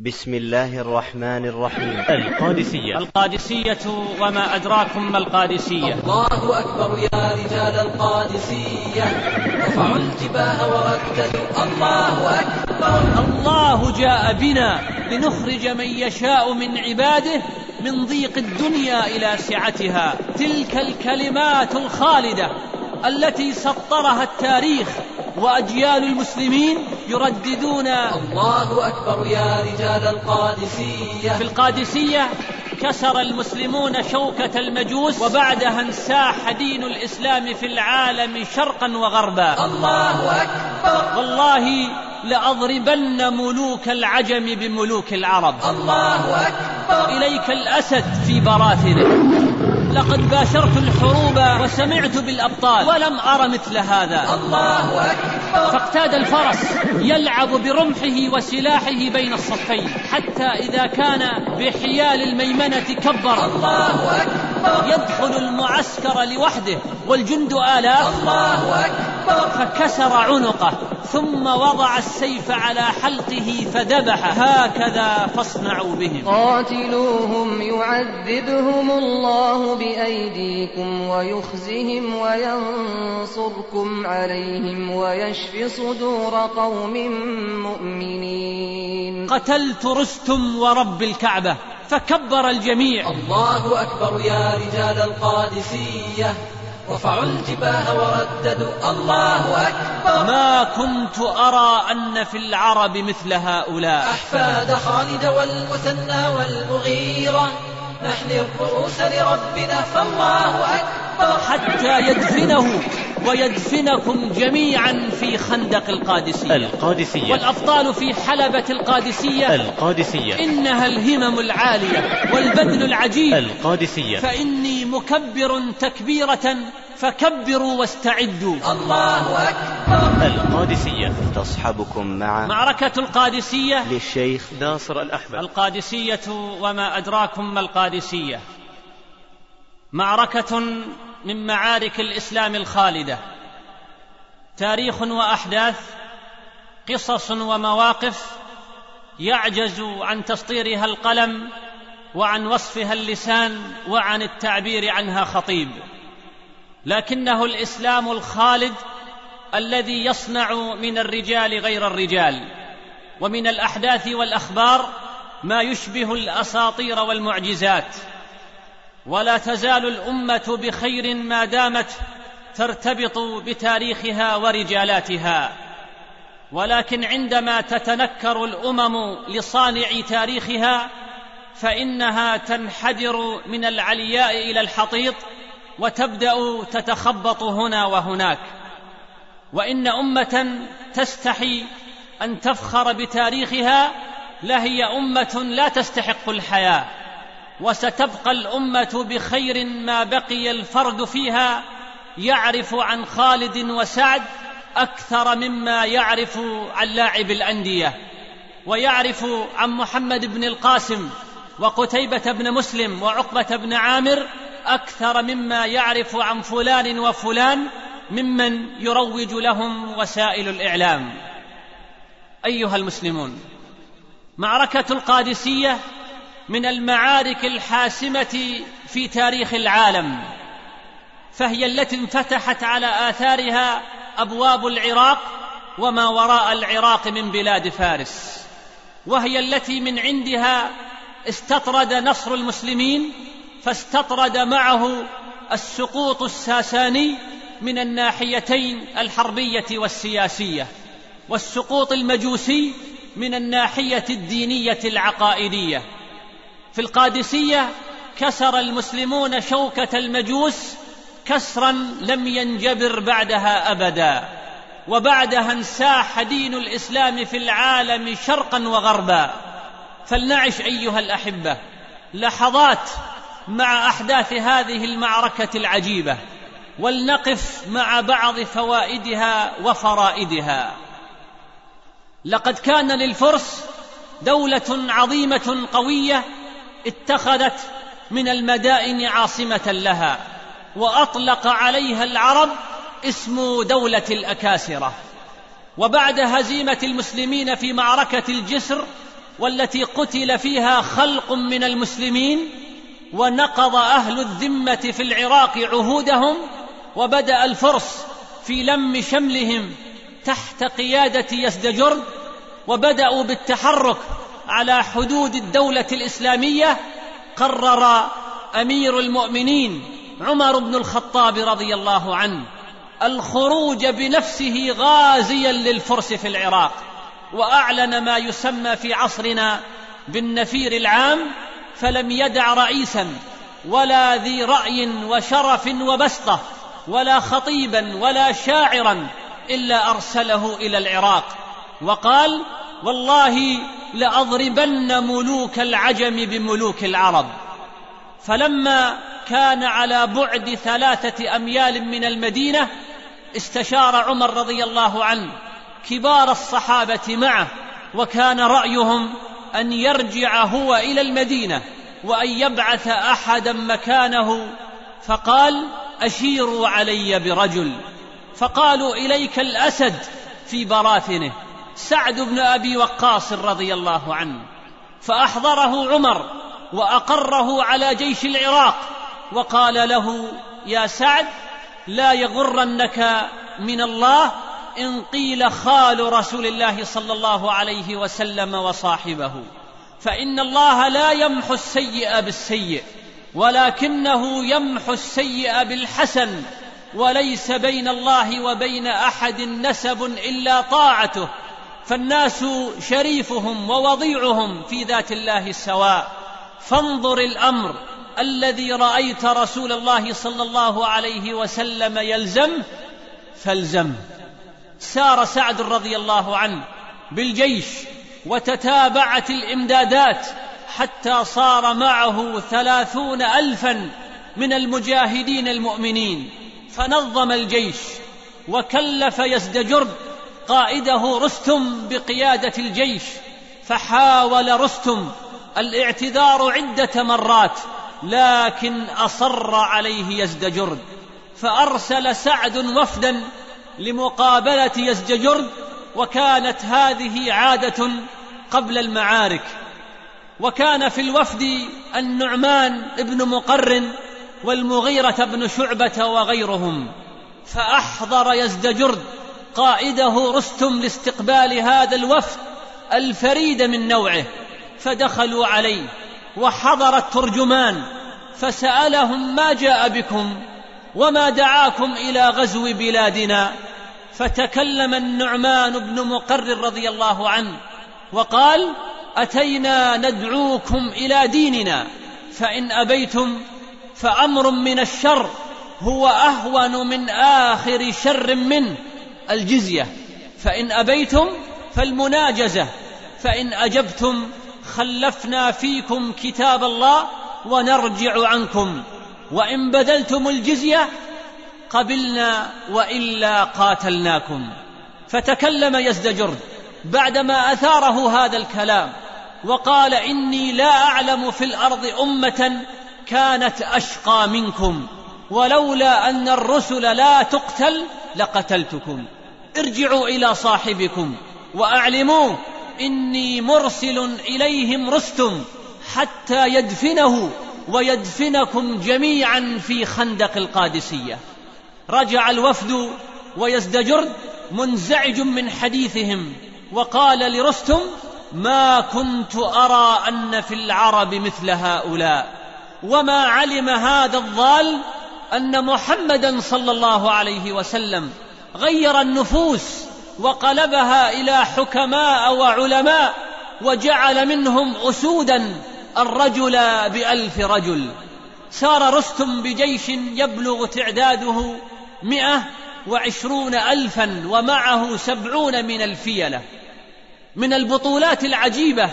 بسم الله الرحمن الرحيم. القادسية. القادسية وما أدراكم ما القادسية. الله أكبر يا رجال القادسية. رفعوا الجباه ورددوا الله أكبر. الله جاء بنا لنخرج من يشاء من عباده من ضيق الدنيا إلى سعتها. تلك الكلمات الخالدة التي سطرها التاريخ وأجيال المسلمين يرددون الله أكبر يا رجال القادسية. في القادسية كسر المسلمون شوكة المجوس وبعدها انساح دين الإسلام في العالم شرقا وغربا. الله أكبر. والله لأضربن ملوك العجم بملوك العرب. الله أكبر. إليك الأسد في براثنه. لقد باشرت الحروب وسمعت بالأبطال ولم أر مثل هذا. الله أكبر. فاقتاد الفرس يلعب برمحه وسلاحه بين الصفين حتى إذا كان بحيال الميمنة كبر. الله أكبر. يدخل المعسكر لوحده والجند آلاف. الله أكبر. فكسر عنقه ثم وضع السيف على حلقه فذبح. هكذا فاصنعوا بهم. قاتلوهم يعذبهم الله بأيديكم ويخزهم وينصركم عليهم ويشف صدور قوم مؤمنين. قتلت رستم ورب الكعبة فكبر الجميع. الله أكبر يا رجال القادسية. رفعوا الجباه ورددوا. الله أكبر. ما كنت أرى أن في العرب مثل هؤلاء. أحفاد خالد والمثنى والمغيرة. نحن الرؤوس لربنا فالله أكبر. حتى يدفنه ويدفنكم جميعا في خندق القادسية. القادسية. والأبطال في حلبة القادسية. القادسية. إنها الهمم العالية والبذل العجيب. القادسية. فإني مكبر تكبيرة فكبروا واستعدوا. الله أكبر. القادسية. تصحبكم مع معركة القادسية. للشيخ ناصر الأحمد القادسية وما أدراكم ما القادسية. معركة من معارك الإسلام الخالدة. تاريخ وأحداث قصص ومواقف يعجز عن تسطيرها القلم وعن وصفها اللسان وعن التعبير عنها خطيب. لكنه الإسلام الخالد الذي يصنع من الرجال غير الرجال ومن الأحداث والأخبار ما يشبه الأساطير والمعجزات. ولا تزال الأمة بخير ما دامت ترتبط بتاريخها ورجالاتها. ولكن عندما تتنكر الأمم لصانع تاريخها فإنها تنحدر من العلياء إلى الحطيط وتبدأ تتخبط هنا وهناك. وإن أمة تستحي أن تفخر بتاريخها لهي أمة لا تستحق الحياة. وستبقى الأمة بخير ما بقي الفرد فيها يعرف عن خالد وسعد أكثر مما يعرف عن لاعب الأندية. ويعرف عن محمد بن القاسم وقتيبة بن مسلم وعقبة بن عامر أكثر مما يعرف عن فلان وفلان ممن يروج لهم وسائل الإعلام. أيها المسلمون معركة القادسية من المعارك الحاسمة في تاريخ العالم فهي التي انفتحت على آثارها أبواب العراق وما وراء العراق من بلاد فارس وهي التي من عندها استطرد نصر المسلمين فاستطرد معه السقوط الساساني من الناحيتين الحربية والسياسية والسقوط المجوسي من الناحية الدينية العقائدية. في القادسية كسر المسلمون شوكة المجوس كسرا لم ينجبر بعدها أبدا وبعدها انساح دين الإسلام في العالم شرقا وغربا. فلنعش أيها الأحبة لحظات مع أحداث هذه المعركة العجيبة ولنقف مع بعض فوائدها وفرائدها. لقد كان للفرس دولة عظيمة قوية اتخذت من المدائن عاصمة لها وأطلق عليها العرب اسم دولة الأكاسرة. وبعد هزيمة المسلمين في معركة الجسر والتي قتل فيها خلق من المسلمين ونقض أهل الذمة في العراق عهودهم وبدأ الفرس في لم شملهم تحت قيادة يزدجرد وبدأوا بالتحرك على حدود الدولة الإسلامية قرر أمير المؤمنين عمر بن الخطاب رضي الله عنه الخروج بنفسه غازيا للفرس في العراق وأعلن ما يسمى في عصرنا بالنفير العام فلم يدع رئيسا ولا ذي رأي وشرف وبسطة ولا خطيبا ولا شاعرا إلا أرسله إلى العراق. وقال والله لأضربن ملوك العجم بملوك العرب. فلما كان على بعد ثلاثة أميال من المدينة استشار عمر رضي الله عنه كبار الصحابة معه وكان رأيهم أن يرجع هو إلى المدينة وأن يبعث أحدا مكانه فقال أشيروا علي برجل. فقالوا إليك الأسد في براثنه. سعد بن أبي وقاص رضي الله عنه. فأحضره عمر وأقره على جيش العراق وقال له يا سعد لا يغرنك من الله إن قيل خال رسول الله صلى الله عليه وسلم وصاحبه. فإن الله لا يمحو السيء بالسيء ولكنه يمحو السيء بالحسن وليس بين الله وبين أحد نسب إلا طاعته. فالناس شريفهم ووضيعهم في ذات الله سواء فانظر الأمر الذي رأيت رسول الله صلى الله عليه وسلم يلزمه فالزمه سار سعد رضي الله عنه بالجيش وتتابعت الإمدادات حتى صار معه ثلاثون الفا من المجاهدين المؤمنين. فنظم الجيش وكلف يزدجرد قائده رستم بقيادة الجيش فحاول رستم الاعتذار عدة مرات لكن أصر عليه يزدجرد فأرسل سعد وفدا لمقابلة يزدجرد وكانت هذه عادة قبل المعارك. وكان في الوفد النعمان بن مقرن والمغيرة بن شعبة وغيرهم. فأحضر يزدجرد قائده رستم لاستقبال هذا الوفد الفريد من نوعه فدخلوا عليه. وحضر الترجمان فسألهم ما جاء بكم؟ وما دعاكم إلى غزو بلادنا. فتكلم النعمان بن مقرر رضي الله عنه وقال أتينا ندعوكم إلى ديننا فإن أبيتم فأمر من الشر هو أهون من آخر شر منه الجزية. فإن أبيتم فالمناجزة. فإن أجبتم خلفنا فيكم كتاب الله ونرجع عنكم. وإن بذلتم الجزية قبلنا وإلا قاتلناكم. فتكلم يزدجرد بعدما أثاره هذا الكلام وقال إني لا أعلم في الأرض أمة كانت أشقى منكم ولولا أن الرسل لا تقتل لقتلتكم. ارجعوا إلى صاحبكم واعلموه إني مرسل إليهم رستم حتى يدفنه. ويدفنكم جميعا في خندق القادسية. رجع الوفد ويزدجر منزعج من حديثهم وقال لرستم ما كنت أرى أن في العرب مثل هؤلاء. وما علم هذا الضال أن محمدا صلى الله عليه وسلم غير النفوس وقلبها إلى حكماء وعلماء وجعل منهم اسودا الرجل بألف رجل. سار رستم بجيش يبلغ تعداده مئة وعشرون الفا ومعه سبعون من الفيلة. من البطولات العجيبة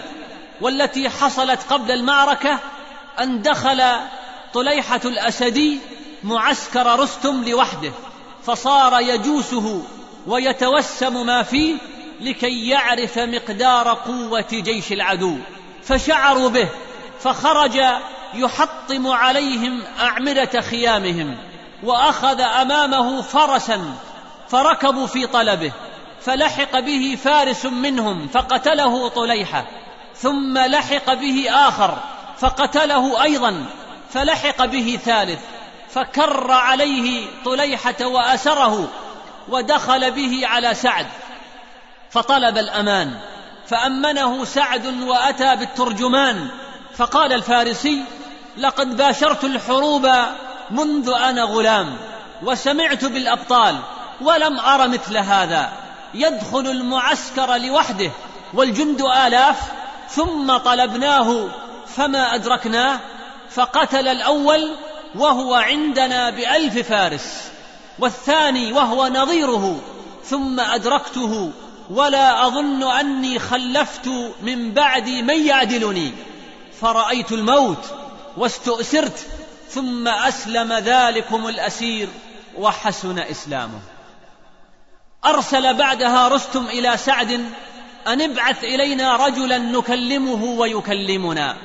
والتي حصلت قبل المعركة أن دخل طليحة الأسدي معسكر رستم لوحده فصار يجوسه ويتوسم ما فيه لكي يعرف مقدار قوة جيش العدو. فشعروا به فخرج يحطم عليهم أعمدة خيامهم وأخذ أمامه فرسا فركبوا في طلبه فلحق به فارس منهم فقتله طليحة ثم لحق به آخر فقتله أيضا فلحق به ثالث فكر عليه طليحة وأسره ودخل به على سعد فطلب الأمان فأمنه سعد وأتى بالترجمان فقال الفارسي لقد باشرت الحروب منذ أنا غلام وسمعت بالأبطال ولم أر مثل هذا. يدخل المعسكر لوحده والجند آلاف ثم طلبناه فما أدركناه فقتل الأول وهو عندنا بألف فارس والثاني وهو نظيره ثم أدركته ولا أظن أني خلفت من بعدي من يعدلني. فرأيت الموت واستؤسرت ثم أسلم ذلكم الأسير وحسن إسلامه. أرسل بعدها رستم إلى سعد أن ابعث إلينا رجلا نكلمه ويكلمنا.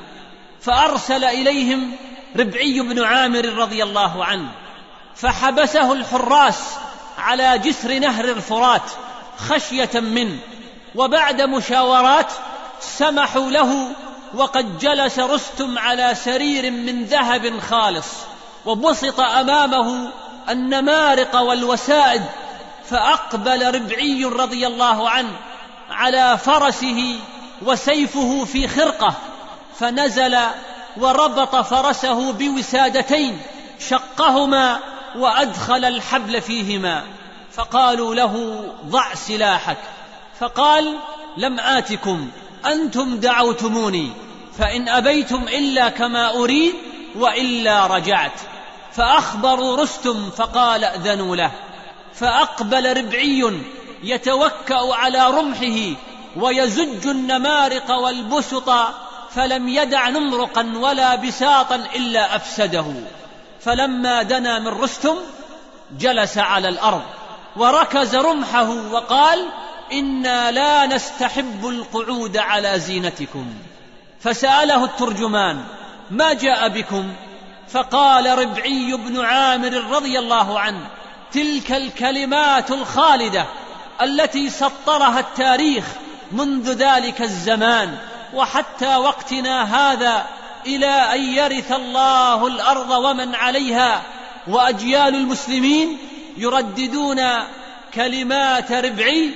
فأرسل إليهم ربعي بن عامر رضي الله عنه فحبسه الحراس على جسر نهر الفرات خشية منه وبعد مشاورات سمحوا له وقد جلس رستم على سرير من ذهب خالص وبسط أمامه النمارق والوسائد فأقبل ربعي رضي الله عنه على فرسه وسيفه في خرقة فنزل وربط فرسه بوسادتين شقهما وأدخل الحبل فيهما فقالوا له ضع سلاحك فقال لم آتكم. أنتم دعوتموني فإن أبيتم إلا كما أريد وإلا رجعت. فاخبروا رستم فقال أذنوا له. فأقبل ربعي يتوكأ على رمحه ويزج النمارق والبسط فلم يدع نمرقا ولا بساطا إلا أفسده. فلما دنا من رستم جلس على الأرض وركز رمحه وقال إنا لا نستحب القعود على زينتكم. فسأله الترجمان ما جاء بكم؟ فقال ربعي بن عامر رضي الله عنه تلك الكلمات الخالدة التي سطرها التاريخ منذ ذلك الزمان وحتى وقتنا هذا إلى أن يرث الله الأرض ومن عليها. وأجيال المسلمين يرددون كلمات ربعي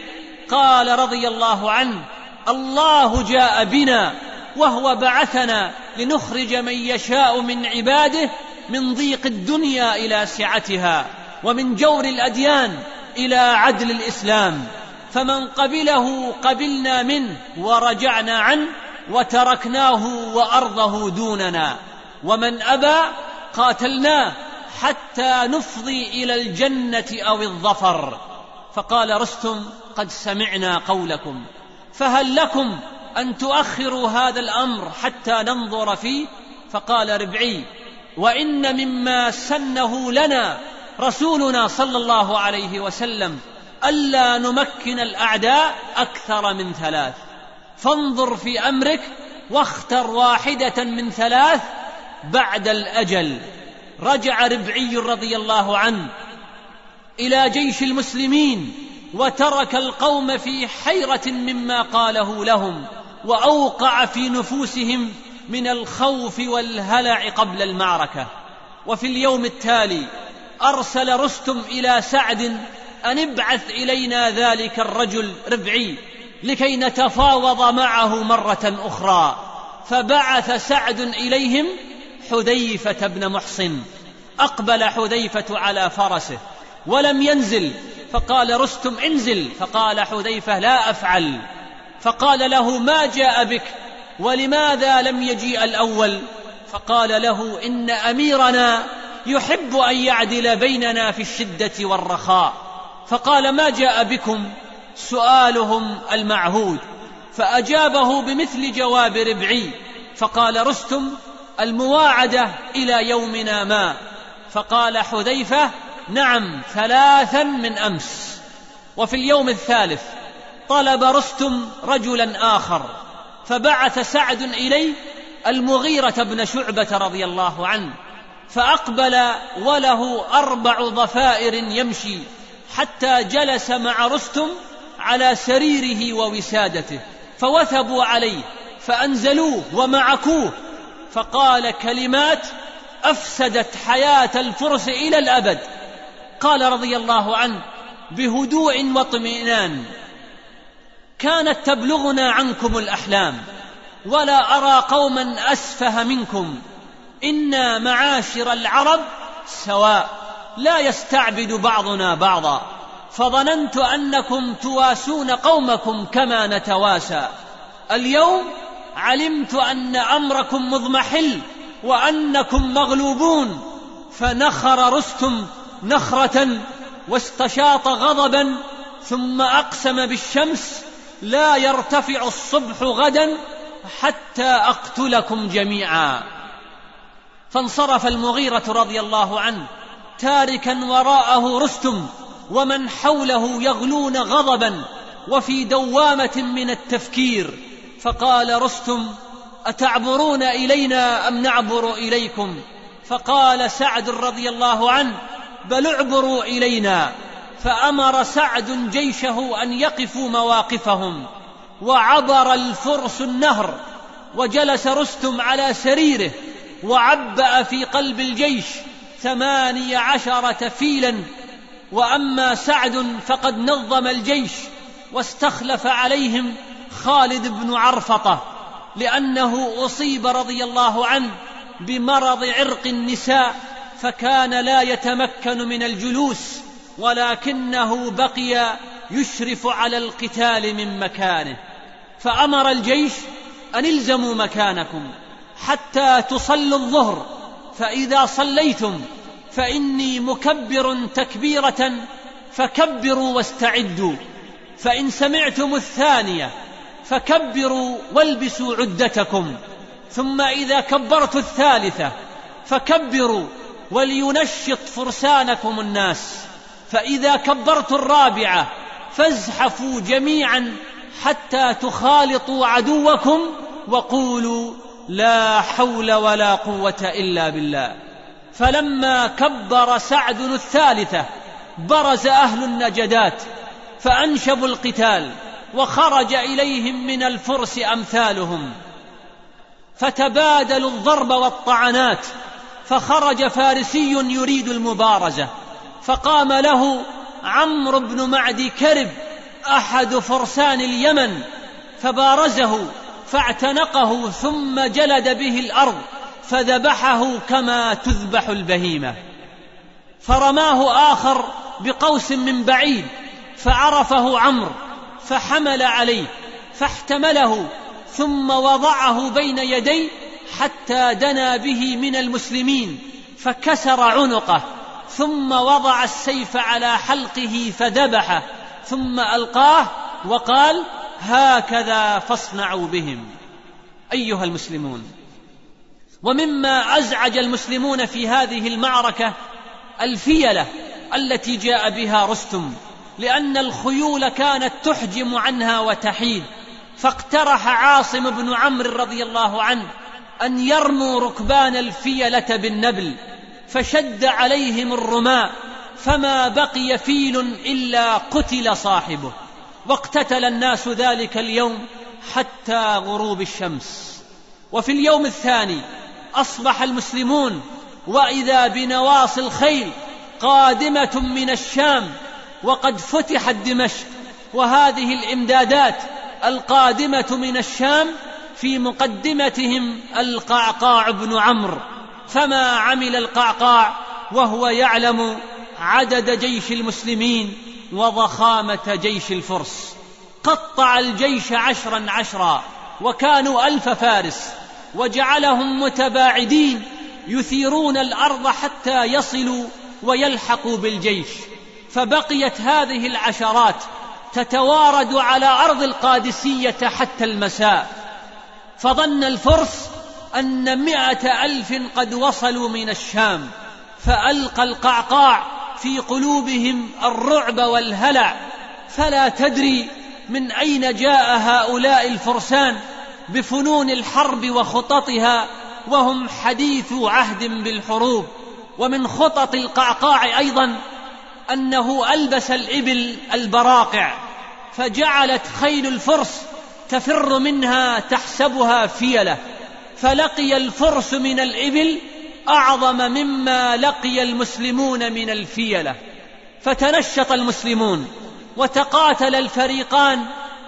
قال رضي الله عنه الله جاء بنا وهو بعثنا لنخرج من يشاء من عباده من ضيق الدنيا إلى سعتها ومن جور الأديان إلى عدل الإسلام فمن قبله قبلنا منه ورجعنا عنه وتركناه وأرضه دوننا ومن أبى قاتلناه حتى نفضي إلى الجنة أو الظفر. فقال رستم قد سمعنا قولكم فهل لكم أن تؤخروا هذا الأمر حتى ننظر فيه؟ فقال ربعي وإن مما سنه لنا رسولنا صلى الله عليه وسلم ألا نمكن الأعداء أكثر من ثلاث. فانظر في أمرك واختر واحدة من ثلاث بعد الأجل. رجع ربعي رضي الله عنه إلى جيش المسلمين وترك القوم في حيرة مما قاله لهم وأوقع في نفوسهم من الخوف والهلع قبل المعركة. وفي اليوم التالي أرسل رستم إلى سعد أن ابعث إلينا ذلك الرجل ربعي لكي نتفاوض معه مرة أخرى. فبعث سعد إليهم حذيفة بن محصن. أقبل حذيفة على فرسه ولم ينزل فقال رستم انزل. فقال حذيفة لا أفعل. فقال له ما جاء بك؟ ولماذا لم يجيء الأول؟ فقال له إن أميرنا يحب أن يعدل بيننا في الشدة والرخاء. فقال ما جاء بكم؟ سؤالهم المعهود. فأجابه بمثل جواب ربعي. فقال رستم المواعدة إلى يومنا ما. فقال حذيفة نعم ثلاثا من أمس. وفي اليوم الثالث طلب رستم رجلا آخر فبعث سعد إليه المغيرة بن شعبة رضي الله عنه فأقبل وله أربع ضفائر يمشي حتى جلس مع رستم على سريره ووسادته فوثبوا عليه فأنزلوه ومعكوه فقال كلمات أفسدت حياة الفرس إلى الأبد. قال رضي الله عنه بهدوء واطمئنان كانت تبلغنا عنكم الأحلام ولا أرى قوما أسفه منكم إنا معاشر العرب سواء لا يستعبد بعضنا بعضا فظننت أنكم تواسون قومكم كما نتواسى اليوم علمت أن أمركم مضمحل وأنكم مغلوبون فنخر رستم نخرة واستشاط غضبا ثم أقسم بالشمس لا يرتفع الصبح غدا حتى أقتلكم جميعا. فانصرف المغيرة رضي الله عنه تاركا وراءه رستم ومن حوله يغلون غضبا وفي دوامة من التفكير. فقال رستم أتعبرون إلينا أم نعبر إليكم؟ فقال سعد رضي الله عنه بل اعبروا إلينا فأمر سعد جيشه أن يقفوا مواقفهم وعبر الفرس النهر وجلس رستم على سريره وعبأ في قلب الجيش ثماني عشرة فيلا وأما سعد فقد نظم الجيش واستخلف عليهم خالد بن عرفطة لأنه أصيب رضي الله عنه بمرض عرق النساء فكان لا يتمكن من الجلوس ولكنه بقي يشرف على القتال من مكانه. فأمر الجيش أن الزموا مكانكم حتى تصلوا الظهر فإذا صليتم فإني مكبر تكبيرة فكبروا واستعدوا. فإن سمعتم الثانية فكبروا والبسوا عدتكم. ثم إذا كبرت الثالثة فكبروا ولينشط فرسانكم الناس فإذا كبرت الرابعة فازحفوا جميعا حتى تخالطوا عدوكم وقولوا لا حول ولا قوة إلا بالله. فلما كبر سعد الثالثة برز أهل النجدات فأنشبوا القتال وخرج إليهم من الفرس أمثالهم. فتبادلوا الضرب والطعنات فخرج فارسي يريد المبارزة فقام له عمرو بن معدي كرب أحد فرسان اليمن فبارزه فاعتنقه ثم جلد به الأرض فذبحه كما تذبح البهيمة. فرماه آخر بقوس من بعيد فعرفه عمرو فحمل عليه فاحتمله ثم وضعه بين يديه حتى دنا به من المسلمين فكسر عنقه ثم وضع السيف على حلقه فذبحه ثم ألقاه وقال هكذا فاصنعوا بهم. أيها المسلمون ومما أزعج المسلمون في هذه المعركة الفيلة التي جاء بها رستم لأن الخيول كانت تحجم عنها وتحيد فاقترح عاصم بن عمرو رضي الله عنه أن يرموا ركبان الفيلة بالنبل فشد عليهم الرماء فما بقي فيل إلا قتل صاحبه. واقتتل الناس ذلك اليوم حتى غروب الشمس. وفي اليوم الثاني أصبح المسلمون وإذا بنواصي الخيل قادمة من الشام وقد فتحت دمشق. وهذه الإمدادات القادمة من الشام في مقدمتهم القعقاع بن عمرو فما عمل القعقاع وهو يعلم عدد جيش المسلمين وضخامة جيش الفرس. قطع الجيش عشرا عشرا وكانوا ألف فارس وجعلهم متباعدين يثيرون الأرض حتى يصلوا ويلحقوا بالجيش. فبقيت هذه العشرات تتوارد على أرض القادسية حتى المساء. فظن الفرس أن مائة ألف قد وصلوا من الشام فألقى القعقاع في قلوبهم الرعب والهلع. فلا تدري من أين جاء هؤلاء الفرسان بفنون الحرب وخططها وهم حديث عهد بالحروب. ومن خطط القعقاع أيضا أنه ألبس الإبل البراقع فجعلت خيل الفرس تفر منها تحسبها فيلة فلقي الفرس من الإبل أعظم مما لقي المسلمون من الفيلة. فتنشط المسلمون وتقاتل الفريقان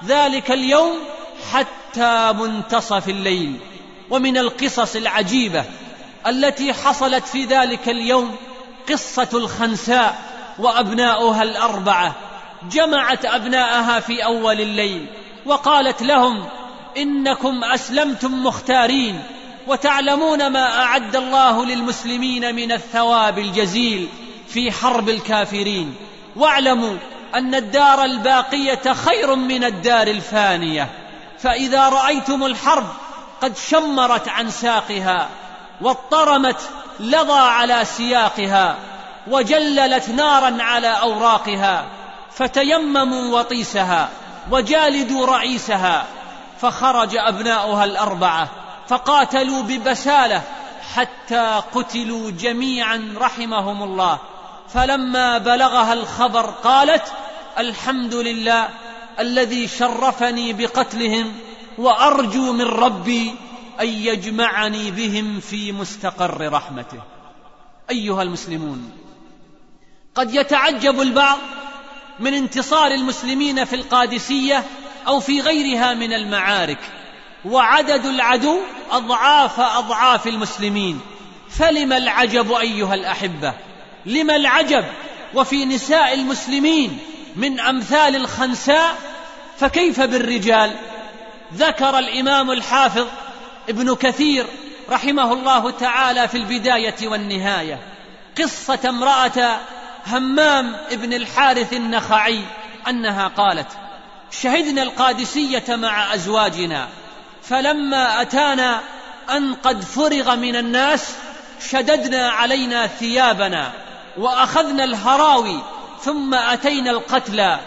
ذلك اليوم حتى منتصف الليل. ومن القصص العجيبة التي حصلت في ذلك اليوم قصة الخنساء وأبناؤها الأربعة. جمعت أبناءها في أول الليل. وقالت لهم إنكم أسلمتم مختارين وتعلمون ما أعد الله للمسلمين من الثواب الجزيل في حرب الكافرين. واعلموا أن الدار الباقية خير من الدار الفانية. فإذا رأيتم الحرب قد شمرت عن ساقها واضطرمت لظى على سياقها وجللت نارا على أوراقها فتيمموا وطيسها. وجالدوا رعيسها فخرج أبناؤها الأربعة فقاتلوا ببسالة حتى قتلوا جميعا رحمهم الله. فلما بلغها الخبر قالت الحمد لله الذي شرفني بقتلهم وأرجو من ربي أن يجمعني بهم في مستقر رحمته. أيها المسلمون قد يتعجب البعض من انتصار المسلمين في القادسية أو في غيرها من المعارك وعدد العدو أضعاف أضعاف المسلمين. فلم العجب أيها الأحبة؟ لم العجب؟ وفي نساء المسلمين من أمثال الخنساء فكيف بالرجال؟ ذكر الإمام الحافظ ابن كثير رحمه الله تعالى في البداية والنهاية قصة امرأة همام ابن الحارث النخعي أنها قالت شهدنا القادسية مع أزواجنا فلما أتانا أن قد فرغ من الناس شددنا علينا ثيابنا وأخذنا الهراوي ثم أتينا القتلى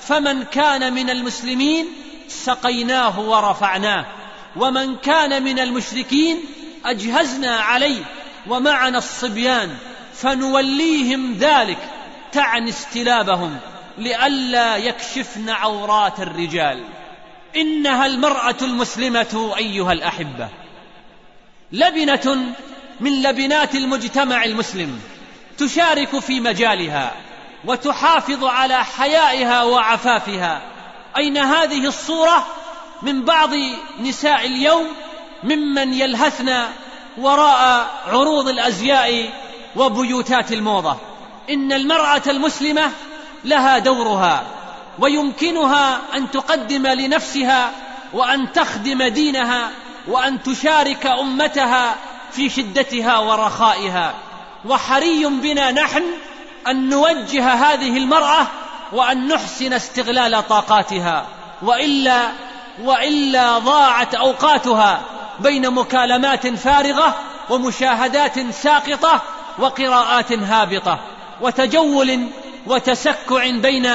فمن كان من المسلمين سقيناه ورفعناه ومن كان من المشركين أجهزنا عليه ومعنا الصبيان. فنوليهم ذلك تعني استلابهم لئلا يكشفن عورات الرجال. إنها المرأة المسلمة أيها الأحبة. لبنة من لبنات المجتمع المسلم تشارك في مجالها وتحافظ على حيائها وعفافها. أين هذه الصورة؟ من بعض نساء اليوم ممن يلهثن وراء عروض الأزياء وبيوتات الموضة. إن المرأة المسلمة لها دورها ويمكنها أن تقدم لنفسها وأن تخدم دينها وأن تشارك أمتها في شدتها ورخائها. وحري بنا نحن أن نوجه هذه المرأة وأن نحسن استغلال طاقاتها. وإلا وإلا ضاعت أوقاتها بين مكالمات فارغة ومشاهدات ساقطة وقراءات هابطة وتجول وتسكع بين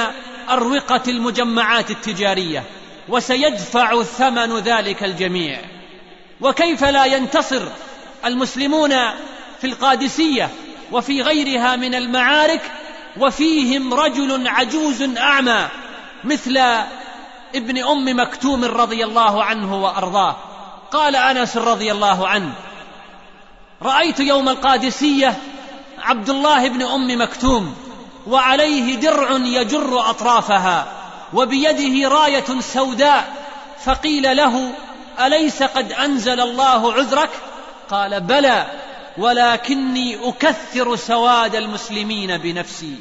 أروقة المجمعات التجارية وسيدفع ثمن ذلك الجميع. وكيف لا ينتصر المسلمون في القادسية وفي غيرها من المعارك وفيهم رجل عجوز أعمى مثل ابن أم مكتوم رضي الله عنه وأرضاه؟ قال أنس رضي الله عنه رأيت يوم القادسية عبد الله بن أم مكتوم وعليه درع يجر أطرافها وبيده راية سوداء فقيل له أليس قد أنزل الله عذرك؟ قال بلى ولكني أكثر سواد المسلمين بنفسي.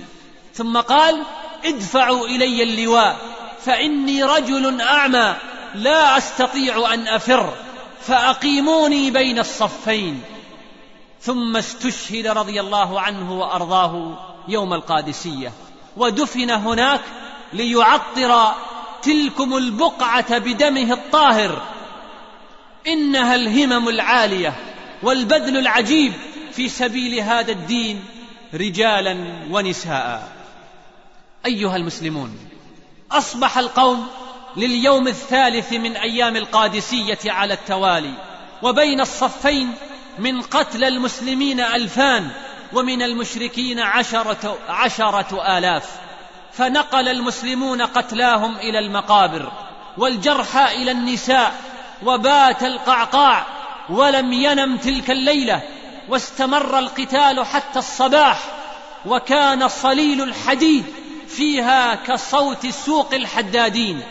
ثم قال ادفعوا إلي اللواء فإني رجل أعمى لا أستطيع أن أفر فأقيموني بين الصفين. ثم استشهد رضي الله عنه وأرضاه يوم القادسية ودفن هناك ليعطر تلكم البقعة بدمه الطاهر. إنها الهمم العالية والبذل العجيب في سبيل هذا الدين رجالا ونساء. أيها المسلمون أصبح القوم لليوم الثالث من أيام القادسية على التوالي وبين الصفين من قتل المسلمين ألفان ومن المشركين عشرة عشرة آلاف فنقل المسلمون قتلاهم إلى المقابر والجرحى إلى النساء وبات القعقاع ولم ينم تلك الليلة واستمر القتال حتى الصباح وكان صليل الحديد فيها كصوت سوق الحدادين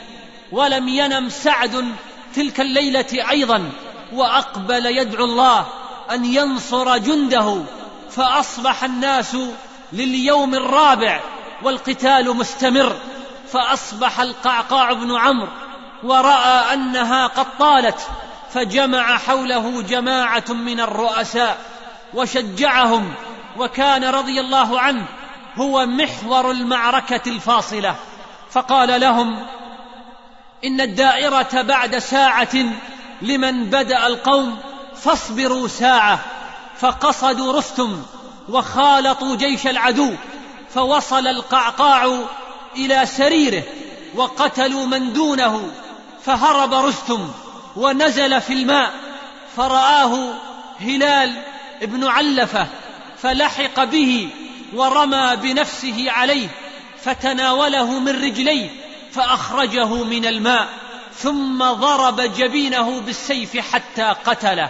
ولم ينم سعد تلك الليلة أيضا وأقبل يدعو الله أن ينصر جنده فأصبح الناس لليوم الرابع والقتال مستمر فأصبح القعقاع بن عمرو ورأى أنها قد طالت فجمع حوله جماعة من الرؤساء وشجعهم وكان رضي الله عنه هو محور المعركة الفاصلة. فقال لهم إن الدائرة بعد ساعة لمن بدأ القوم فاصبروا ساعة فقصدوا رستم وخالطوا جيش العدو فوصل القعقاع إلى سريره وقتلوا من دونه فهرب رستم ونزل في الماء فرآه هلال ابن علفة فلحق به ورمى بنفسه عليه فتناوله من رجليه فأخرجه من الماء ثم ضرب جبينه بالسيف حتى قتله.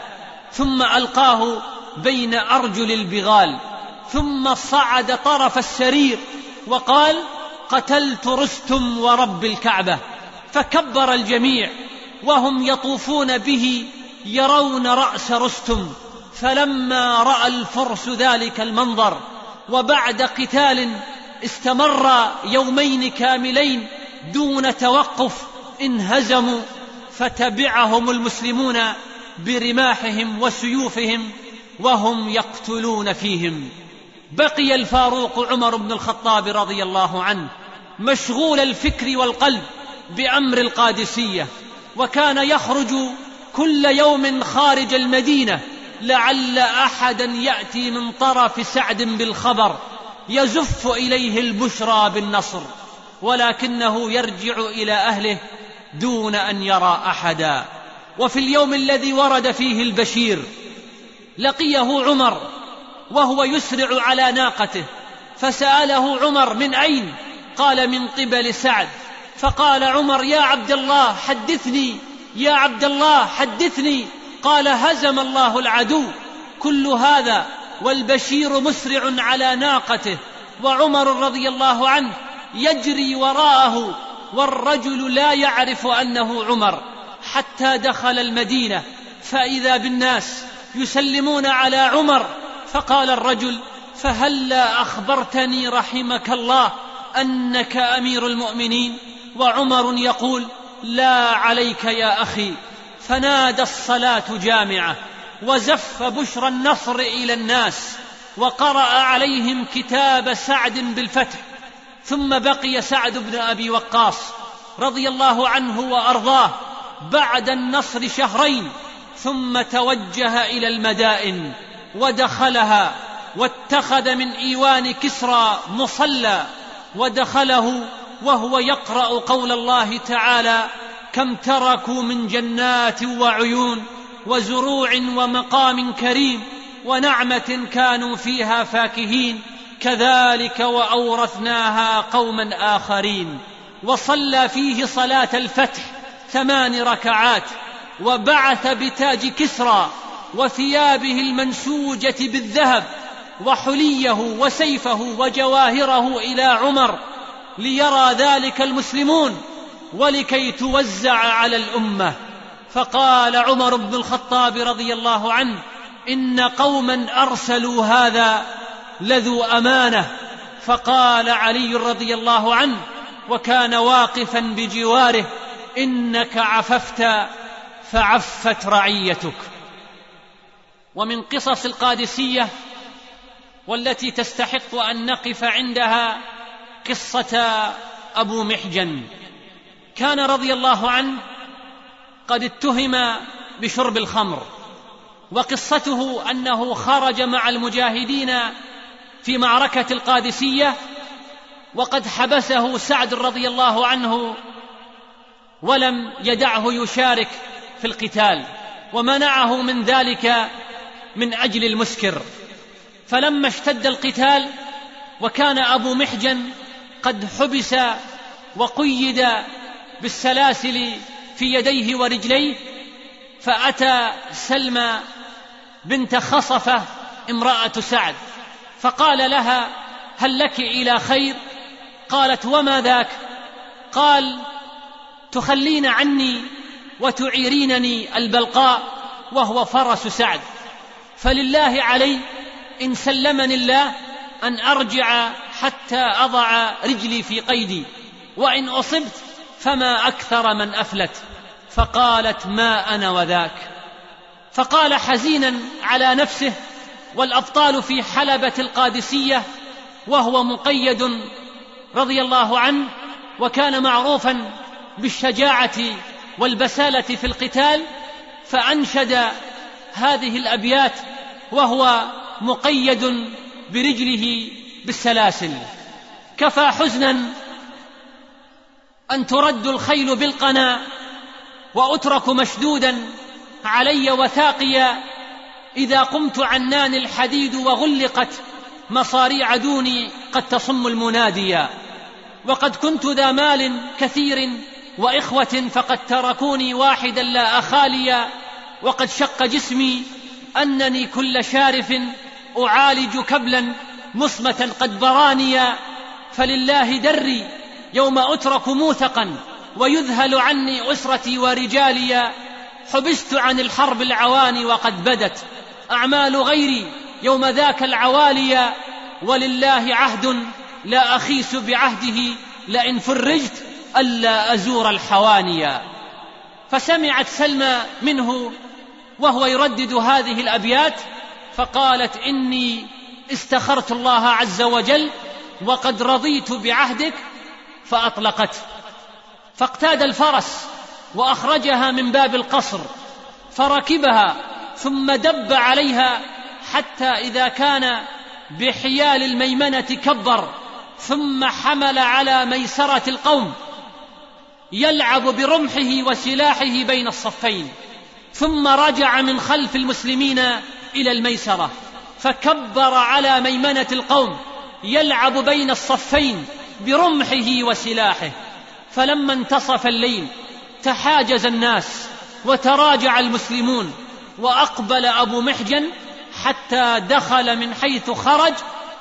ثم ألقاه بين أرجل البغال ثم صعد طرف السرير وقال قتلت رستم ورب الكعبة. فكبر الجميع وهم يطوفون به يرون رأس رستم. فلما رأى الفرس ذلك المنظر وبعد قتال استمر يومين كاملين دون توقف انهزموا فتبعهم المسلمون برماحهم وسيوفهم وهم يقتلون فيهم. بقي الفاروق عمر بن الخطاب رضي الله عنه مشغول الفكر والقلب بأمر القادسية وكان يخرج كل يوم خارج المدينة لعل أحدا يأتي من طرف سعد بالخبر يزف إليه البشرى بالنصر ولكنه يرجع إلى أهله دون أن يرى أحدا. وفي اليوم الذي ورد فيه البشير لقيه عمر وهو يسرع على ناقته فسأله عمر من أين؟ قال من قبل سعد. فقال عمر يا عبد الله حدثني يا عبد الله حدثني. قال هزم الله العدو كل هذا والبشير مسرع على ناقته. وعمر رضي الله عنه يجري وراءه والرجل لا يعرف أنه عمر. حتى دخل المدينة فإذا بالناس يسلمون على عمر فقال الرجل فهلا أخبرتني رحمك الله أنك أمير المؤمنين وعمر يقول لا عليك يا أخي فنادى الصلاة جامعة وزف بشرى النصر إلى الناس وقرأ عليهم كتاب سعد بالفتح. ثم بقي سعد بن أبي وقاص رضي الله عنه وأرضاه بعد النصر شهرين ثم توجه إلى المدائن ودخلها واتخذ من إيوان كسرى مصلى ودخله وهو يقرأ قول الله تعالى كم تركوا من جنات وعيون وزروع ومقام كريم ونعمة كانوا فيها فاكهين كذلك وأورثناها قوما آخرين وصلى فيه صلاة الفتح ثمان ركعات وبعث بتاج كسرى وثيابه المنسوجه بالذهب وحليه وسيفه وجواهره إلى عمر ليرى ذلك المسلمون ولكي توزع على الأمة. فقال عمر بن الخطاب رضي الله عنه إن قوما أرسلوا هذا لذو أمانة. فقال علي رضي الله عنه وكان واقفا بجواره إنك عففت فعفت رعيتك. ومن قصص القادسية والتي تستحق أن نقف عندها قصة أبو محجن. كان رضي الله عنه قد اتهم بشرب الخمر وقصته أنه خرج مع المجاهدين في معركة القادسية وقد حبسه سعد رضي الله عنه ولم يدعه يشارك في القتال ومنعه من ذلك من أجل المسكر. فلما اشتد القتال وكان أبو محجن قد حبس وقيد بالسلاسل في يديه ورجليه فأتى سلمى بنت خصفة امرأة سعد فقال لها هل لك إلى خير؟ قالت وما ذاك؟ قال تخلين عني وتعيرينني البلقاء وهو فرس سعد. فلله علي إن سلمني الله أن أرجع حتى أضع رجلي في قيدي وإن أصبت فما أكثر من أفلت فقالت ما أنا وذاك. فقال حزينا على نفسه والأبطال في حلبة القادسية وهو مقيد رضي الله عنه وكان معروفا بالشجاعة والبسالة في القتال فأنشد هذه الأبيات وهو مقيد برجله بالسلاسل. كفى حزنا أن ترد الخيل بالقنا وأترك مشدودا علي وثاقيا إذا قمت عنان الحديد وغلقت مصاريع دوني قد تصم المناديا وقد كنت ذا مال كثير وإخوة فقد تركوني واحدا لا اخاليا وقد شق جسمي أنني كل شارف أعالج كبلا مصمة قد برانيا. فلله دري يوم أترك موثقا ويذهل عني أسرتي ورجاليا. حبست عن الحرب العواني وقد بدت أعمال غيري يوم ذاك العواليا. ولله عهد لا أخيس بعهده لئن فرجت ألا أزور الحوانيا فسمعت سلمى منه وهو يردد هذه الأبيات فقالت إني استخرت الله عز وجل وقد رضيت بعهدك فاطلقته فاقتاد الفرس وأخرجها من باب القصر فركبها ثم دب عليها حتى إذا كان بحيال الميمنة كبر ثم حمل على ميسرة القوم. يلعب برمحه وسلاحه بين الصفين ثم رجع من خلف المسلمين إلى الميسرة فكبر على ميمنة القوم يلعب بين الصفين برمحه وسلاحه. فلما انتصف الليل تحاجز الناس وتراجع المسلمون وأقبل أبو محجن حتى دخل من حيث خرج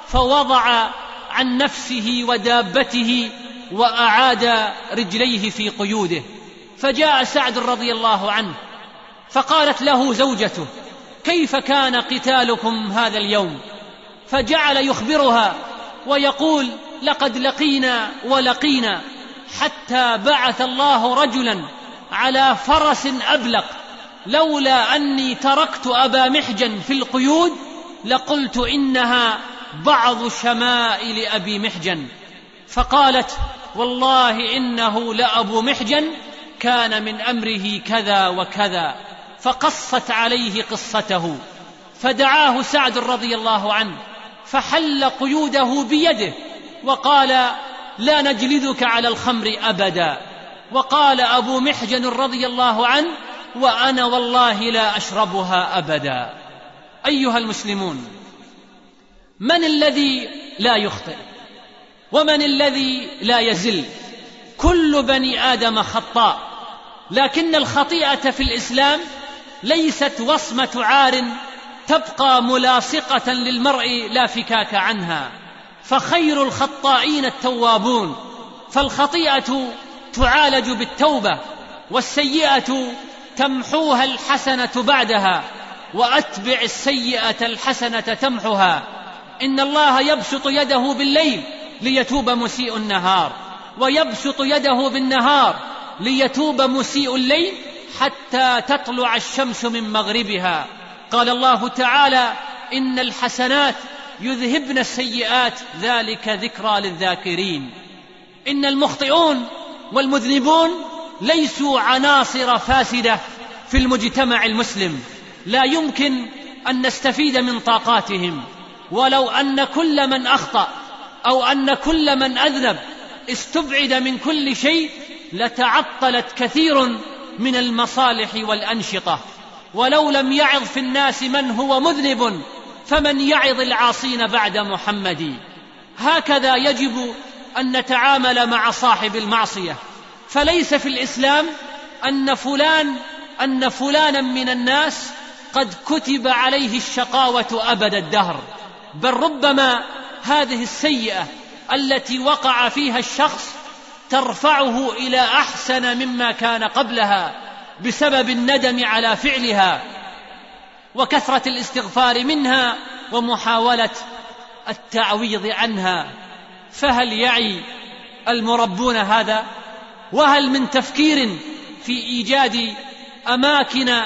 فوضع عن نفسه ودابته وأعاد رجليه في قيوده فجاء سعد رضي الله عنه فقالت له زوجته كيف كان قتالكم هذا اليوم؟ فجعل يخبرها ويقول لقد لقينا ولقينا حتى بعث الله رجلا على فرس أبلق لولا أني تركت أبا محجن في القيود لقلت إنها بعض شمائل أبي محجن. فقالت والله إنه لأبو محجن كان من أمره كذا وكذا فقصت عليه قصته فدعاه سعد رضي الله عنه فحل قيوده بيده وقال لا نجلدك على الخمر أبدا وقال أبو محجن رضي الله عنه وأنا والله لا أشربها أبدا أيها المسلمون من الذي لا يخطئ؟ ومن الذي لا يزل؟ كل بني آدم خطاء. لكن الخطيئة في الإسلام ليست وصمة عار تبقى ملاصقة للمرء لا فكاك عنها. فخير الخطائين التوابون. فالخطيئة تعالج بالتوبة والسيئة تمحوها الحسنة بعدها. وأتبع السيئة الحسنة تمحها إن الله يبسط يده بالليل. ليتوب مسيء النهار ويبسط يده بالنهار ليتوب مسيء الليل حتى تطلع الشمس من مغربها. قال الله تعالى إن الحسنات يذهبن السيئات ذلك ذكرى للذاكرين. إن المخطئون والمذنبون ليسوا عناصر فاسدة في المجتمع المسلم. لا يمكن أن نستفيد من طاقاتهم ولو أن كل من أخطأ أو أن كل من أذنب استبعد من كل شيء لتعطلت كثير من المصالح والأنشطة. ولو لم يعظ في الناس من هو مذنب فمن يعظ العاصين بعد محمد. هكذا يجب أن نتعامل مع صاحب المعصية. فليس في الإسلام أن فلان أن فلانا من الناس قد كتب عليه الشقاوة أبد الدهر. بل ربما هذه السيئة التي وقع فيها الشخص ترفعه إلى أحسن مما كان قبلها بسبب الندم على فعلها وكثرة الاستغفار منها ومحاولة التعويض عنها. فهل يعي المربون هذا؟ وهل من تفكير في إيجاد أماكن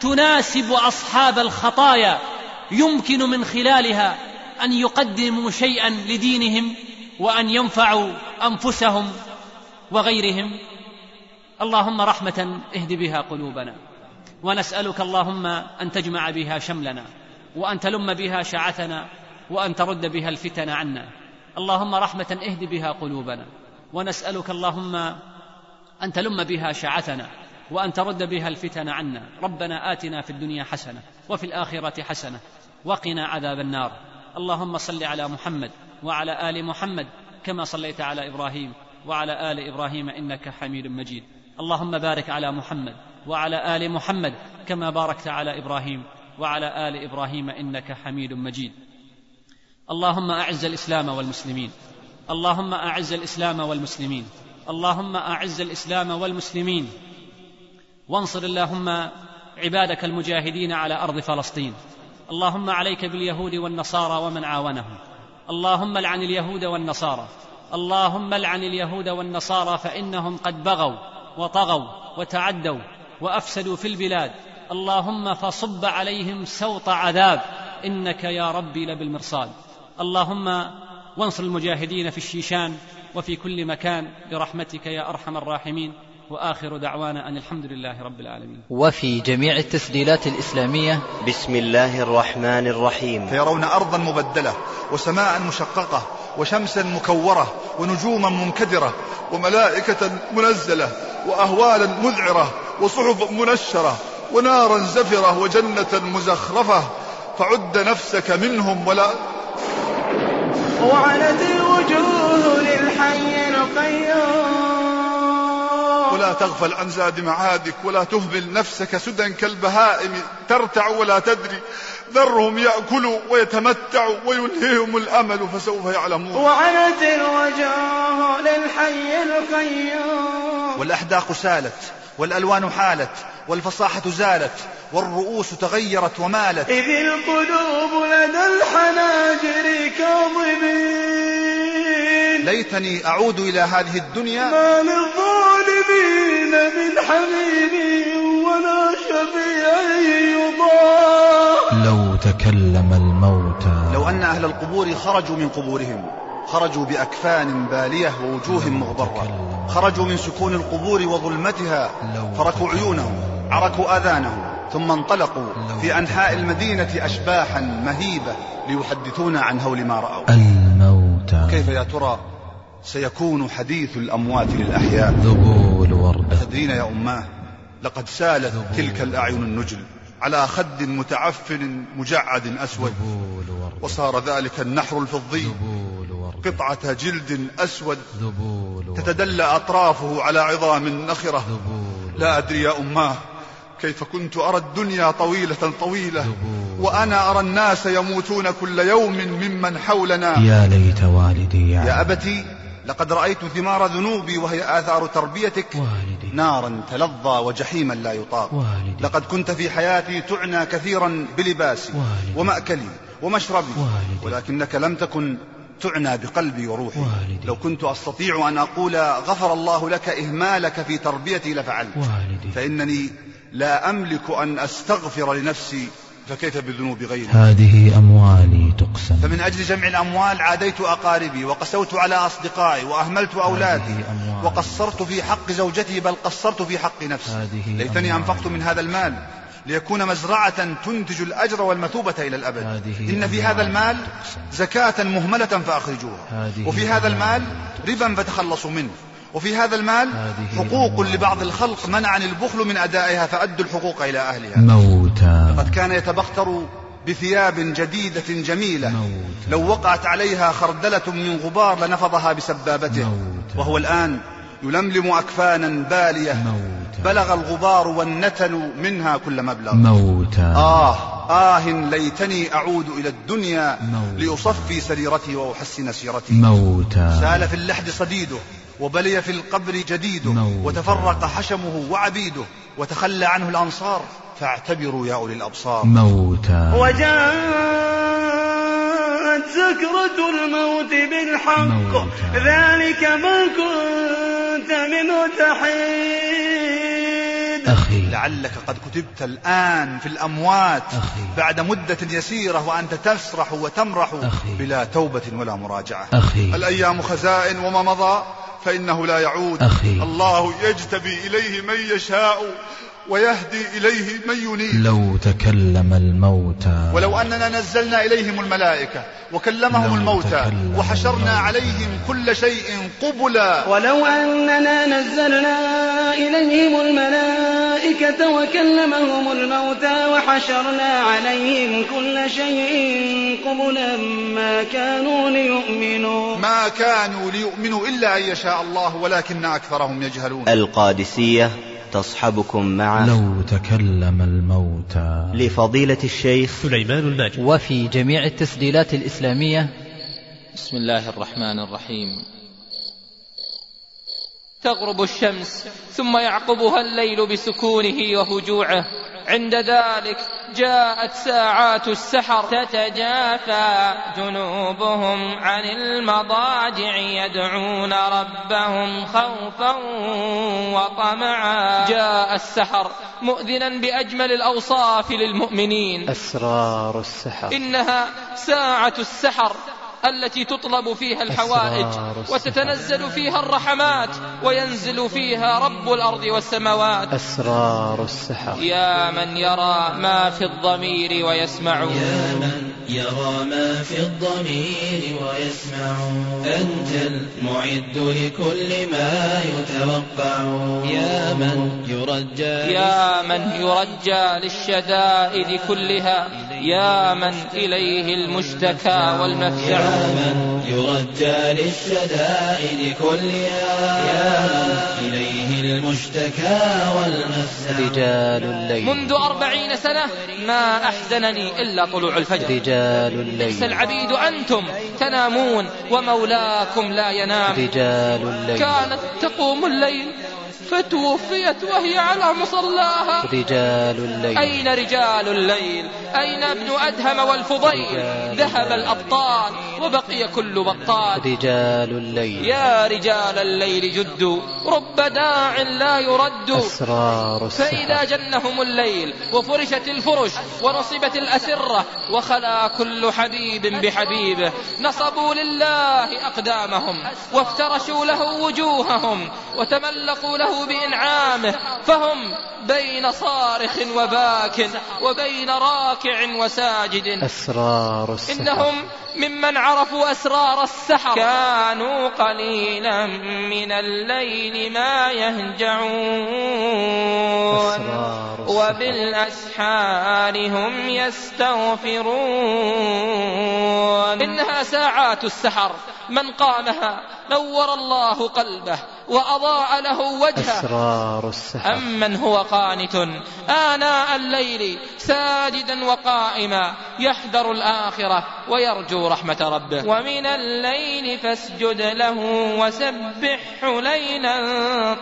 تناسب أصحاب الخطايا يمكن من خلالها؟ أن يقدموا شيئا لدينهم وأن ينفعوا أنفسهم وغيرهم. اللهم رحمة اهد بها قلوبنا ونسألك اللهم أن تجمع بها شملنا وأن تلم بها شعثنا وأن ترد بها الفتن عنا. اللهم رحمة اهد بها قلوبنا ونسألك اللهم أن تلم بها شعثنا وأن ترد بها الفتن عنا. ربنا آتنا في الدنيا حسنة وفي الآخرة حسنة وقنا عذاب النار. اللهم صل على محمد وعلى آل محمد كما صليت على إبراهيم وعلى آل إبراهيم إنك حميد مجيد. اللهم بارك على محمد وعلى آل محمد كما باركت على إبراهيم وعلى آل إبراهيم إنك حميد مجيد. اللهم أعز الإسلام والمسلمين. اللهم أعز الإسلام والمسلمين. اللهم أعز الإسلام والمسلمين. وانصر اللهم عبادك المجاهدين على أرض فلسطين. اللهم عليك باليهود والنصارى ومن عاونهم. اللهم لعن اليهود والنصارى. اللهم لعن اليهود والنصارى فإنهم قد بغوا وطغوا وتعدوا وأفسدوا في البلاد. اللهم فصب عليهم سوط عذاب. إنك يا ربي لبالمرصاد. اللهم وانصر المجاهدين في الشيشان وفي كل مكان برحمتك يا أرحم الراحمين. وآخر دعوانا أن الحمد لله رب العالمين. وفي جميع التسجيلات الإسلامية بسم الله الرحمن الرحيم. فيرون أرضا مبدلة وسماء مشققة وشمسا مكورة ونجوما منكدرة وملائكة منزلة وأهوالا مذعرة وصحف منشرة ونارا زفرة وجنة مزخرفة. فعد نفسك منهم ولا وعنت الوجوه للحي القيوم. ولا تغفل عن زاد معادك ولا تهمل نفسك سدى كالبهائم. ترتع ولا تدري. ذرهم يأكلوا ويتمتعوا ويلهيهم الأمل فسوف يعلمون. وعنت الوجوه للحي القيوم. والأحداق سالت والألوان حالت والفصاحة زالت والرؤوس تغيرت ومالت. إذ القلوب لدى الحناجر كاظمين. ليتني أعود إلى هذه الدنيا. ما للظالمين من حميم ولا شفيع يضاع. لو تكلم الموتى. لو أن أهل القبور خرجوا من قبورهم خرجوا بأكفان بالية ووجوه مغبرة. خرجوا من سكون القبور وظلمتها. فركوا عيونهم عركوا آذانهم ثم انطلقوا في أنحاء المدينة أشباحا مهيبة ليحدثونا عن هول ما رأوا. الموتى. كيف يا ترى؟ سيكون حديث الأموات للأحياء. ذبول وردة تدرين يا أماه. لقد سالت تلك الأعين النجل على خد متعفن مجعد أسود. وصار ذلك النحر الفضي. ذبول وردة قطعة جلد أسود. ذبول وردة تتدلى أطرافه على عظام نخرة لا أدري يا أماه كيف كنت أرى الدنيا طويلة طويلة. وأنا أرى الناس يموتون كل يوم ممن حولنا. يا ليت والدي يا يعلم أبتي. لقد رأيت ثمار ذنوبي وهي آثار تربيتك. والدي. نارا تلظى وجحيما لا يطاق. والدي. لقد كنت في حياتي تعنى كثيرا بلباسي والدي. ومأكلي ومشربي. والدي. ولكنك لم تكن تعنى بقلبي وروحي. والدي. لو كنت أستطيع أن أقول غفر الله لك إهمالك في تربيتي لفعلت. والدي. فإنني لا أملك أن أستغفر لنفسي فكيف بذنوب غيري؟ هذه أموالي تقسم. فمن أجل جمع الأموال عاديت أقاربي وقسوت على أصدقائي وأهملت أولادي. وقصرت في حق زوجتي بل قصرت في حق نفسي. هذه ليتني. أنفقت من هذا المال ليكون مزرعة تنتج الأجر والمثوبة إلى الأبد. هذه إن في هذا المال. زكاة مهملة فأخرجوها. هذه وفي هذا المال ربا فتخلصوا منه. وفي هذا المال هذه حقوق لبعض الخلق منعني البخل من أدائها فأدوا الحقوق إلى أهلها. موتى. قد كان يتبختر بثياب جديدة جميلة. موت. لو وقعت عليها خردلة من غبار لنفضها بسبابته. موت. وهو الآن يلملم أكفانا بالية. بلغ الغبار والنتن منها كل مبلغ. موتا آه آه ليتني أعود إلى الدنيا موتا. لأصفي سريرتي وأحسن سيرتي. موتا سال في اللحد صديده وبلي في القبر جديده موتا. وتفرق حشمه وعبيده وتخلى عنه الأنصار. فاعتبروا يا أولي الأبصار. موتا وجاءت سكرة الموت بالحق. موتا. ذلك ما كنت منه تحيد أخي. لعلك قد كتبت الآن في الأموات. أخي. بعد مدة يسيرة وأنت تسرح وتمرح أخي. بلا توبة ولا مراجعة. أخي. الأيام خزائن وما مضى فإنه لا يعود. أخي. الله يجتبي إليه من يشاء. ويهدي إليه من ينيب لو تكلم الموتى. ولو أننا نزلنا إليهم الملائكة وكلمهم الموتى وحشرنا الموتى. عليهم كل شيء قبلا. ولو أننا نزلنا إليهم الملائكة وكلمهم الموتى وحشرنا عليهم كل شيء قبلا ما كانوا ليؤمنوا. ما كانوا ليؤمنوا إلا أن يشاء الله ولكن أكثرهم يجهلون. القادسية تصحبكم مع لو تكلم الموتى لفضيلة الشيخ سليمان الماجد. وفي جميع التسجيلات الإسلامية. بسم الله الرحمن الرحيم. تغرب الشمس ثم يعقبها الليل بسكونه وهجوعه عند ذلك جاءت ساعات السحر تتجافى. جنوبهم عن المضاجع يدعون ربهم خوفا وطمعا. جاء السحر مؤذنا بأجمل الأوصاف للمؤمنين. أسرار السحر. إنها ساعة السحر. التي تطلب فيها الحوائج. وتتنزل فيها الرحمات وينزل فيها رب الأرض والسماوات. أسرار السحر. يا من يرى ما في الضمير ويسمع يا من يرى ما في الضمير ويسمع أنت المعد لكل ما يتوقع يا من يرجى يا من يرجى للشدائد كلها. يا من إليه المشتكى والمفزع. يا من يرجى للشدائد كلها يا من إليه المشتكى والمفزع رجال الليل. منذ أربعين سنة ما أحزنني إلا طلوع الفجر. رجال ليس الليل العبيد أنتم تنامون ومولاكم لا ينام. رجال الليل. كانت تقوم الليل فتوفيت وهي على مصلاها. رجال الليل. أين رجال الليل؟ أين ابن أدهم والفضيل؟ ذهب الأبطال وبقي كل بطال. رجال الليل. يا رجال الليل جدوا رب داع لا يرد. أسرار فإذا جنهم الليل وفرشت الفرش ونصبت الأسرة وخلا كل حبيب بحبيبه. نصبوا لله أقدامهم وافترشوا له وجوههم وتملقوا له بإنعامه فهم بين صارخ وباك وبين راكع وساجد. أسرار السحر. إنهم ممن عرفوا أسرار السحر. كانوا قليلا من الليل ما يهجعون. وبالأسحار هم يستغفرون. إنها ساعات السحر. من قامها نور الله قلبه وأضاء له وجهه. أسرار السحر. أمن هو قانت آناء الليل ساجدا وقائما يحذر الآخرة ويرجو رحمة ربه. ومن الليل فاسجد له وسبحه ليلا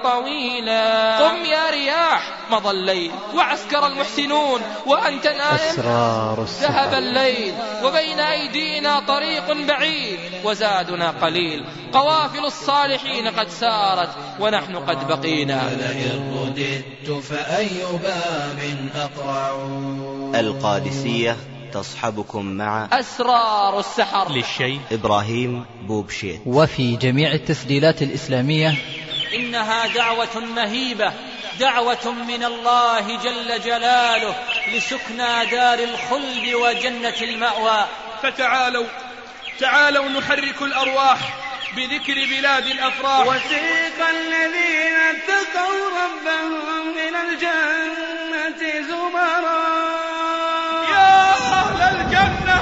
طويلا. قم يا رياح مضى الليل وعسكر المحسنون وأنت نائم. أسرار ذهب السحر. الليل وبين أيدينا طريق بعيد وزادنا قليل. قوافل الصالحين قد سارت ونحن قد بقينا. لئن رددت فأي باب أقرع؟ القادسية تصحبكم مع أسرار السحر. للشيخ إبراهيم بوبشيت. وفي جميع التسجيلات الإسلامية. إنها دعوة مهيبة دعوة من الله جل جلاله لسكنى دار الخلد وجنة المأوى. فتعالوا تعالوا نحرك الأرواح بذكر بلاد الأفراح. وسيق الذين اتقوا ربهم إلى الجنة زمرا. يا أهل الجنة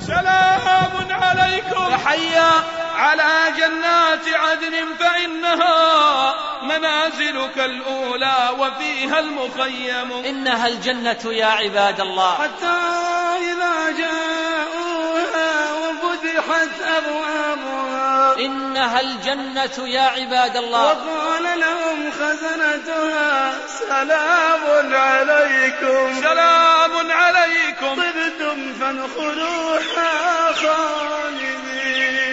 سلام عليكم. تحيا على جنات عدن فإنها منازلك الأولى وفيها المخيم. إنها الجنة يا عباد الله. حتى إذا جاءوها وفتحت أبوابها. إنها الجنة يا عباد الله. وقال لهم خزنتها سلام عليكم. سلام عليكم. طبتم فادخلوها خالدين.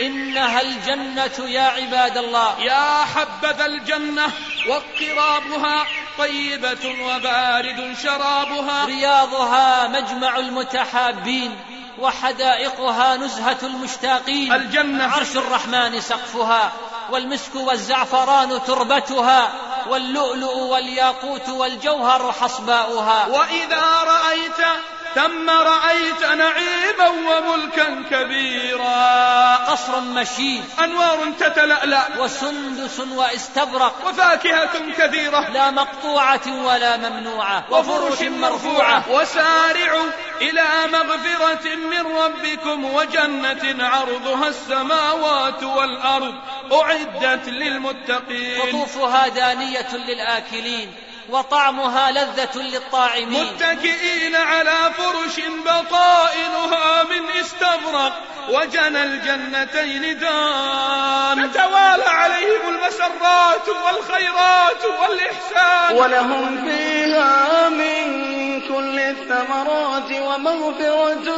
إنها الجنة يا عباد الله. يا حبذا الجنة. واقترابها طيبة وبارد شرابها. رياضها مجمع المتحابين. وحدائقها نزهة المشتاقين. الجنة عرش الرحمن سقفها والمسك والزعفران تربتها واللؤلؤ والياقوت والجوهر حصباؤها. وإذا رأيت ثم رأيت نعيما وملكا كبيرا. قصر مشيد. أنوار تتلألأ. وسندس واستبرق. وفاكهة كثيرة. لا مقطوعة ولا ممنوعة. وفرش مرفوعة. وسارعوا إلى مغفرة من ربكم وجنة عرضها السماوات والأرض. أعدت للمتقين. قطوفها دانية للآكلين. وطعمها لذة للطاعمين. متكئين على فرش بطائنها من استبرق وجنى الجنتين دان. تتوالى عليهم المسرات والخيرات والإحسان. ولهم فيها من كل الثمرات ومغفرة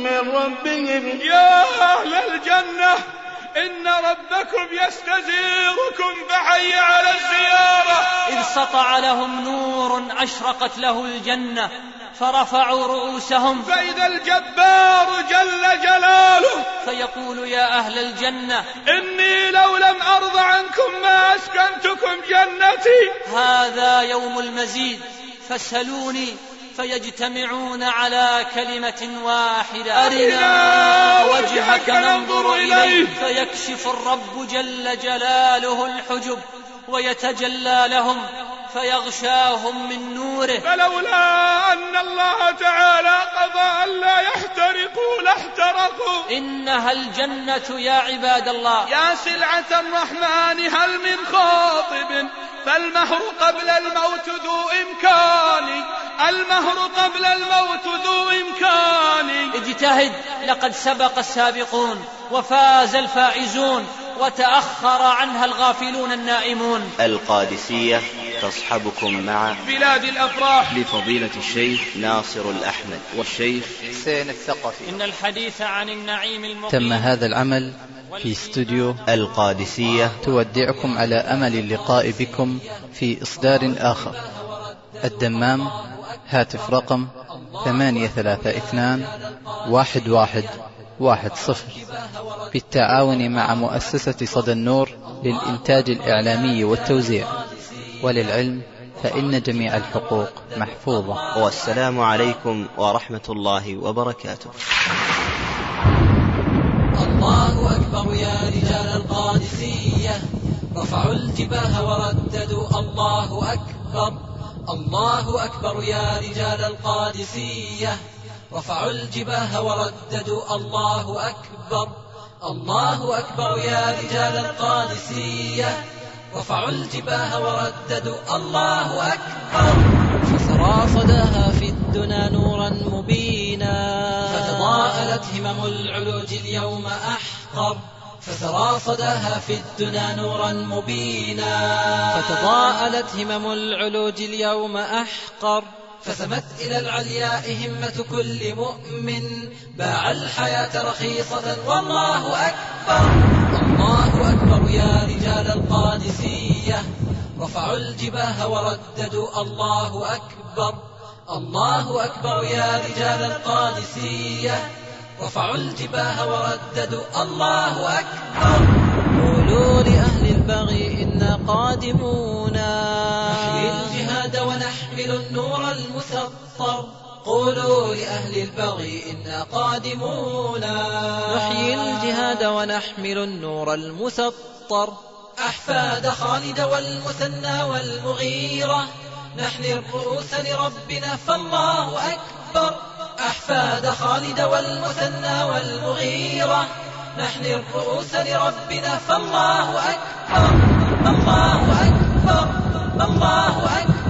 من ربهم. يا أهل الجنة إن ربكم يستزيركم فحي على الزيارة. إذ سطع لهم نور أشرقت له الجنة فرفعوا رؤوسهم. فإذا الجبار جل جلاله فيقول يا أهل الجنة إني لو لم أرض عنكم ما أسكنتكم جنتي. هذا يوم المزيد فاسألوني فيجتمعون على كلمة واحدة. أرنا وجهك ننظر إليه. فيكشف الرب جل جلاله الحجب ويتجلى لهم. فيغشاهم من نوره. فلولا أن الله تعالى قضى ألا يحترقوا لاحترقوا إنها الجنة يا عباد الله. يا سلعة الرحمن هل من خاطب؟ فالمهر قبل الموت ذو إمكان. المهر قبل الموت ذو إمكان. اجتهد لقد سبق السابقون وفاز الفائزون. وتأخر عنها الغافلون النائمون. القادسية تصحبكم مع بلاد الأفراح. لفضيلة الشيخ ناصر الأحمد والشيخ حسين الثقفي. إن الحديث عن النعيم المقيم. تم هذا العمل في استوديو. القادسية تودعكم على أمل اللقاء بكم في إصدار آخر. الدمام هاتف رقم ثمانية ثلاثة اثنان واحد واحد واحد صفر. بالتعاون مع مؤسسة صدى النور للإنتاج الإعلامي والتوزيع. وللعلم فإن جميع الحقوق محفوظة. والسلام عليكم ورحمة الله وبركاته. الله أكبر يا رجال القادسية. رفعوا الجباه ورددوا. الله أكبر. الله أكبر يا رجال القادسية. رفعوا الجباه ورددوا الله أكبر. الله أكبر يا رجال القادسية. رفعوا الجباه ورددوا الله أكبر. فسرى صداها في الدنا نورا مبينا. فتضاءلت همم العلوج اليوم أحقر. فسرى صداها في الدنا نورا مبينا. فتضاءلت همم العلوج اليوم أحقر. فسمت إلى العلياء همة كل مؤمن. باع الحياة رخيصة والله أكبر. الله أكبر يا رجال القادسية. رفعوا الجباه ورددوا الله أكبر. الله أكبر يا رجال القادسية. رفعوا الجباه ورددوا الله أكبر. قولوا لأهل البغي إنا قادمون. ونحمل النور المسطر. قولوا لأهل البغي إنا قادمون نحيي الجهاد ونحمل النور المسطر. أحفاد خالد والمثنى والمغيرة نحن الرؤوس لربنا فالله أكبر. أحفاد فاد خالد والمثنى والمغيرة نحن الرؤوس لربنا فالله أكبر. الله أكبر. الله أكبر.